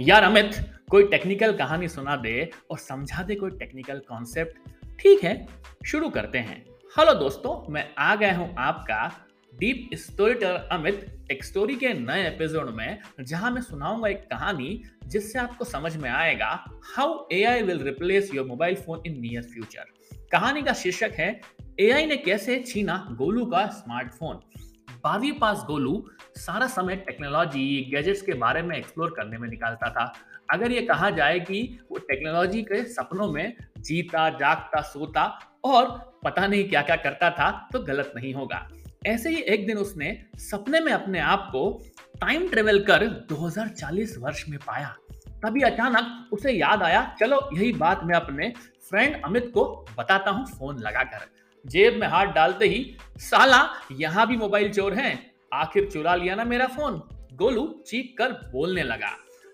यार अमित, कोई टेक्निकल कहानी सुना दे और समझा दे कोई टेक्निकल कॉन्सेप्ट ठीक है, शुरू करते हैं। हेलो दोस्तों, मैं आ गया हूँ आपका डीप स्टोरी टेलर अमित, एक स्टोरी के नए एपिसोड में, जहाँ मैं सुनाऊँगा एक कहानी जिससे आपको समझ में आएगा how AI will replace your mobile phone in near future कहानी का शीर्षक है एआई ने कैसे छीना गोलू का स्मार्टफ़ोन बारहवीं पास गोलू सारा समय टेक्नोलॉजी गैजेट्स के बारे में एक्सप्लोर करने में निकालता था। अगर ये कहा जाए कि वो टेक्नोलॉजी के सपनों में जीता, जागता, सोता और पता नहीं क्या क्या करता था तो गलत नहीं होगा। ऐसे ही एक दिन उसने सपने में अपने आप को टाइम ट्रेवल कर 2040 वर्ष में पाया। तभी अचानक उसे याद आया, चलो, यही बात मैं अपने फ्रेंड अमित को बताता हूँ फ़ोन लगाकर। जेब में हाथ डालते ही, साला, यहाँ भी मोबाइल चोर हैं। आखिर चुरा लिया ना मेरा फ़ोन? गोलू चीख कर बोलने लगा।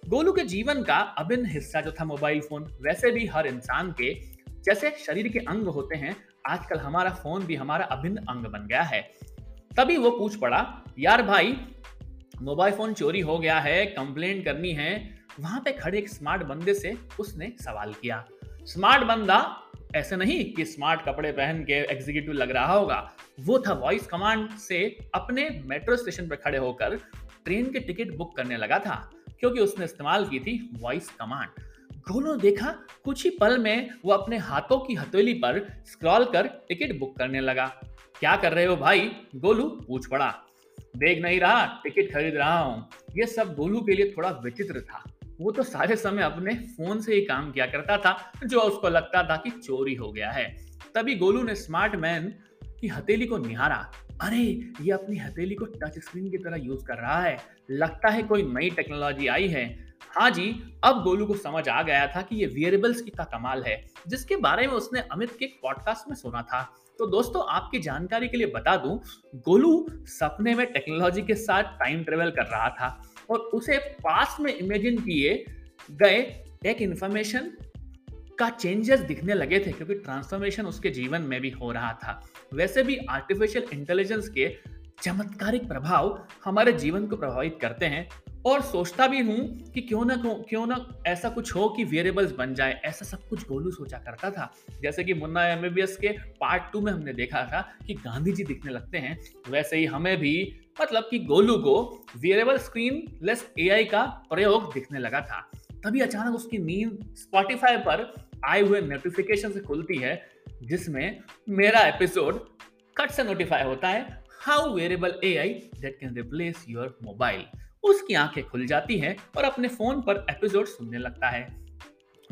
गोलू के जीवन का अभिन्न हिस्सा जो था मोबाइल फ़ोन, वैसे भी हर इंसान के जैसे शरीर के अंग होते हैं, आजकल हमारा फ़ोन भी हमारा अभिन्न अंग बन गया है। तभी वो पूछ पड़ा, यार भाई, मोबाइल फ़ोन चोरी हो गया है कंप्लेन करनी है। वहाँ पे खड़े एक स्मार्ट बंदे से उसने सवाल किया। स्मार्ट बंदा ऐसे नहीं कि स्मार्ट कपड़े पहन के एग्जीक्यूटिव लग रहा होगा। वो था वॉइस कमांड से अपने मेट्रो स्टेशन पर खड़े होकर ट्रेन के टिकट बुक करने लगा था, क्योंकि उसने इस्तेमाल की थी वॉइस कमांड गोलू देखा, कुछ ही पल में वो अपने हाथों की हथेली पर स्क्रॉल कर टिकट बुक करने लगा। क्या कर रहे हो भाई? गोलू पूछ पड़ा। देख नहीं रहा टिकट खरीद रहा हूँ। ये सब गोलू के लिए थोड़ा विचित्र था। वो तो सारे समय अपने फ़ोन से ही काम किया करता था, जो उसको लगता था कि चोरी हो गया है। तभी गोलू ने स्मार्ट मैन की हथेली को निहारा। अरे, ये अपनी हथेली को टच स्क्रीन की तरह यूज़ कर रहा है। लगता है कोई नई टेक्नोलॉजी आई है। हाँ जी, अब गोलू को समझ आ गया था कि ये वियरेबल्स की का कमाल है, जिसके बारे में उसने अमित के पॉडकास्ट में सुना था। तो दोस्तों, आपकी जानकारी के लिए बता दूँ, गोलू सपने में टेक्नोलॉजी के साथ टाइम ट्रेवल कर रहा था। और उसे पास में इमेजिन किए गए एक इंफॉर्मेशन का चेंजेस दिखने लगे थे, क्योंकि ट्रांसफॉर्मेशन उसके जीवन में भी हो रहा था। वैसे भी आर्टिफिशियल इंटेलिजेंस के चमत्कारिक प्रभाव हमारे जीवन को प्रभावित करते हैं। और सोचता भी हूँ कि क्यों ना क्यों क्यों ना ऐसा कुछ हो कि वेरिएबल्स बन जाए, ऐसा सब कुछ गोलू सोचा करता था। जैसे कि मुन्ना एमबीबीएस के पार्ट टू में हमने देखा था कि गांधी जी दिखने लगते हैं। वैसे ही हमें भी मतलब कि गोलू को वेरिएबल स्क्रीन लेस एआई का प्रयोग दिखने लगा था। तभी अचानक उसकी नींद स्पॉटिफाई पर आए हुए नोटिफिकेशन से खुलती है, जिसमें मेरा एपिसोड कट से नोटिफाई होता है। How wearable AI that can replace your mobile उसकी आँखें खुल जाती हैं और अपने फ़ोन पर एपिसोड सुनने लगता है।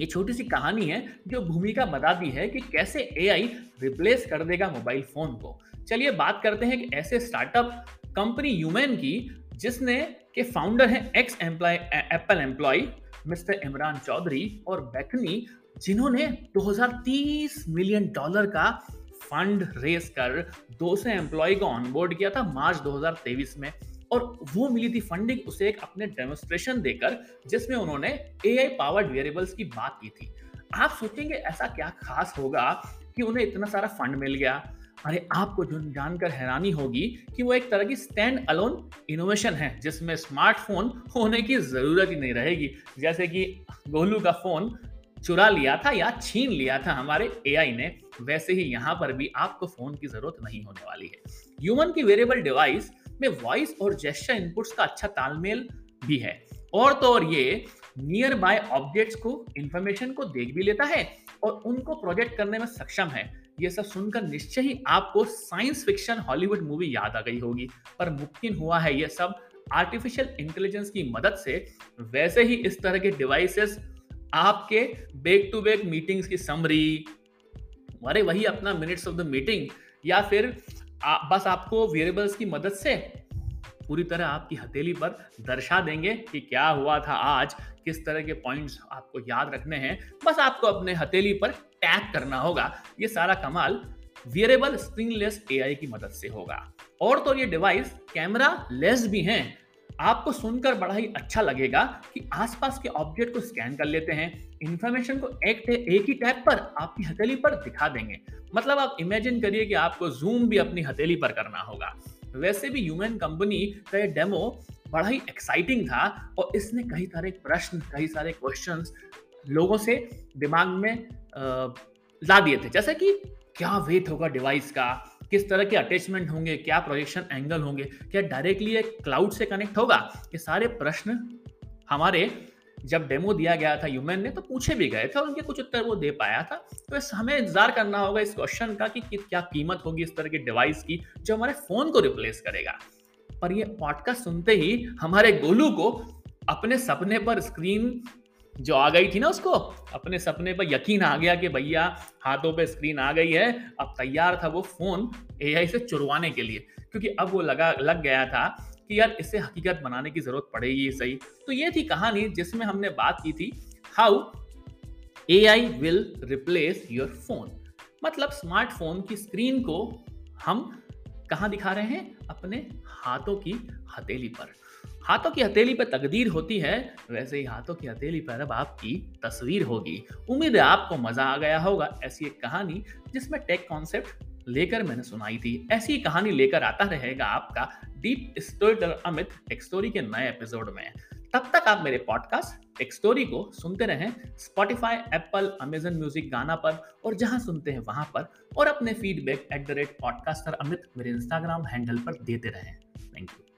ये छोटी सी कहानी है जो भूमिका बताती है कि कैसे एआई रिप्लेस कर देगा मोबाइल फ़ोन को। चलिए बात करते हैं कि ऐसे स्टार्टअप कंपनी यूमेन की जिसने के फाउंडर हैं ex employee Apple employee mister Imran Chaudhary और बैकनी जिन्होंने 2030 मिलियन डॉलर का फंड रेस कर 200 एम्प्लॉय को ऑनबोर्ड किया था मार्च 2023 में। और वो मिली थी फंडिंग उसे एक अपने डेमोस्ट्रेशन देकर, जिसमें उन्होंने एआई पावर्ड वेरिएबल्स की बात की थी। आप सोचेंगे ऐसा क्या खास होगा कि उन्हें इतना सारा फंड मिल गया? अरे, आपको जो जानकर हैरानी होगी कि वो एक तरह की स्टैंड अलोन इनोवेशन है, जिसमें स्मार्टफ़ोन होने की ज़रूरत ही नहीं रहेगी। जैसे कि गोलू का फ़ोन चुरा लिया था या छीन लिया था हमारे एआई ने, वैसे ही यहाँ पर भी आपको फ़ोन की ज़रूरत नहीं होने वाली है। ह्यूमन की वेरिएबल डिवाइस में वॉइस और जेस्चर इनपुट्स का अच्छा तालमेल भी है। और तो और ये नियर बाय ऑब्जेक्ट्स को इंफॉर्मेशन को देख भी लेता है और उनको प्रोजेक्ट करने में सक्षम है। ये सब सुनकर निश्चय ही आपको साइंस फिक्शन हॉलीवुड मूवी याद आ गई होगी। पर मुमकिन हुआ है ये सब आर्टिफिशियल इंटेलिजेंस की मदद से, वैसे ही इस तरह के डिवाइसेस आपके बैक टू बैक मीटिंग्स की समरी अरे वही अपना मिनट्स ऑफ़ द मीटिंग या फिर आ, बस आपको वेरिएबल्स की मदद से पूरी तरह आपकी हथेली पर दर्शा देंगे कि क्या हुआ था आज किस तरह के पॉइंट्स आपको याद रखने हैं। बस आपको अपने हथेली पर टैग करना होगा। ये सारा कमाल वेरिएबल स्क्रीनलेस एआई की मदद से होगा। और तो ये डिवाइस कैमरा लेस भी हैं। आपको सुनकर बड़ा ही अच्छा लगेगा कि आसपास के ऑब्जेक्ट को स्कैन कर लेते हैं। इंफॉर्मेशन को एक एक ही टैप पर, आपकी हथेली पर दिखा देंगे। मतलब आप इमेजिन करिए कि आपको जूम भी अपनी हथेली पर करना होगा। वैसे भी ह्यूमन कंपनी का ये डेमो बड़ा ही एक्साइटिंग था और इसने कई सारे प्रश्न, कई सारे क्वेश्चंस लोगों से दिमाग में ला दिए थे। जैसे कि क्या वेट होगा डिवाइस का? किस तरह के अटैचमेंट होंगे? क्या प्रोजेक्शन एंगल होंगे? क्या डायरेक्टली एक क्लाउड से कनेक्ट होगा? ये सारे प्रश्न हमारे जब डेमो दिया गया था ह्यूमन ने तो पूछे भी गए थे और उनके कुछ उत्तर वो दे पाया था। तो इस हमें इंतज़ार करना होगा इस क्वेश्चन का कि, कि क्या कीमत होगी इस तरह के डिवाइस की जो हमारे फ़ोन को रिप्लेस करेगा। पर ये पॉडकास्ट सुनते ही हमारे गोलू को अपने सपने पर स्क्रीन जो आ गई थी ना उसको, अपने सपने पर यकीन आ गया कि भैया हाथों पे स्क्रीन आ गई है। अब तैयार था वो फ़ोन एआई से चुरवाने के लिए, क्योंकि अब वो लगा, लग गया था कि यार इसे हकीकत बनाने की ज़रूरत पड़ेगी सही। तो ये थी कहानी जिसमें हमने बात की थी how A I will replace your phone मतलब स्मार्टफ़ोन की स्क्रीन को हम कहा दिखा रहे हैं? अपने हाथों की हथेली पर। हाथों की हथेली पर तकदीर होती है, वैसे ही हाथों की हथेली पर अब आपकी तस्वीर होगी। उम्मीद है आपको मज़ा आ गया होगा ऐसी एक कहानी जिसमें टेक कॉन्सेप्ट लेकर मैंने सुनाई थी। ऐसी कहानी लेकर आता रहेगा आपका deep story Amit tech story के नए एपिसोड में। तब तक आप मेरे पॉडकास्ट टेक स्टोरी को सुनते रहें स्पॉटिफाई एप्पल अमेजन म्यूज़िक गाना पर और जहाँ सुनते हैं वहाँ पर और अपने feedback at the rate podcaster Amit मेरे इंस्टाग्राम हैंडल पर देते रहें। Thank you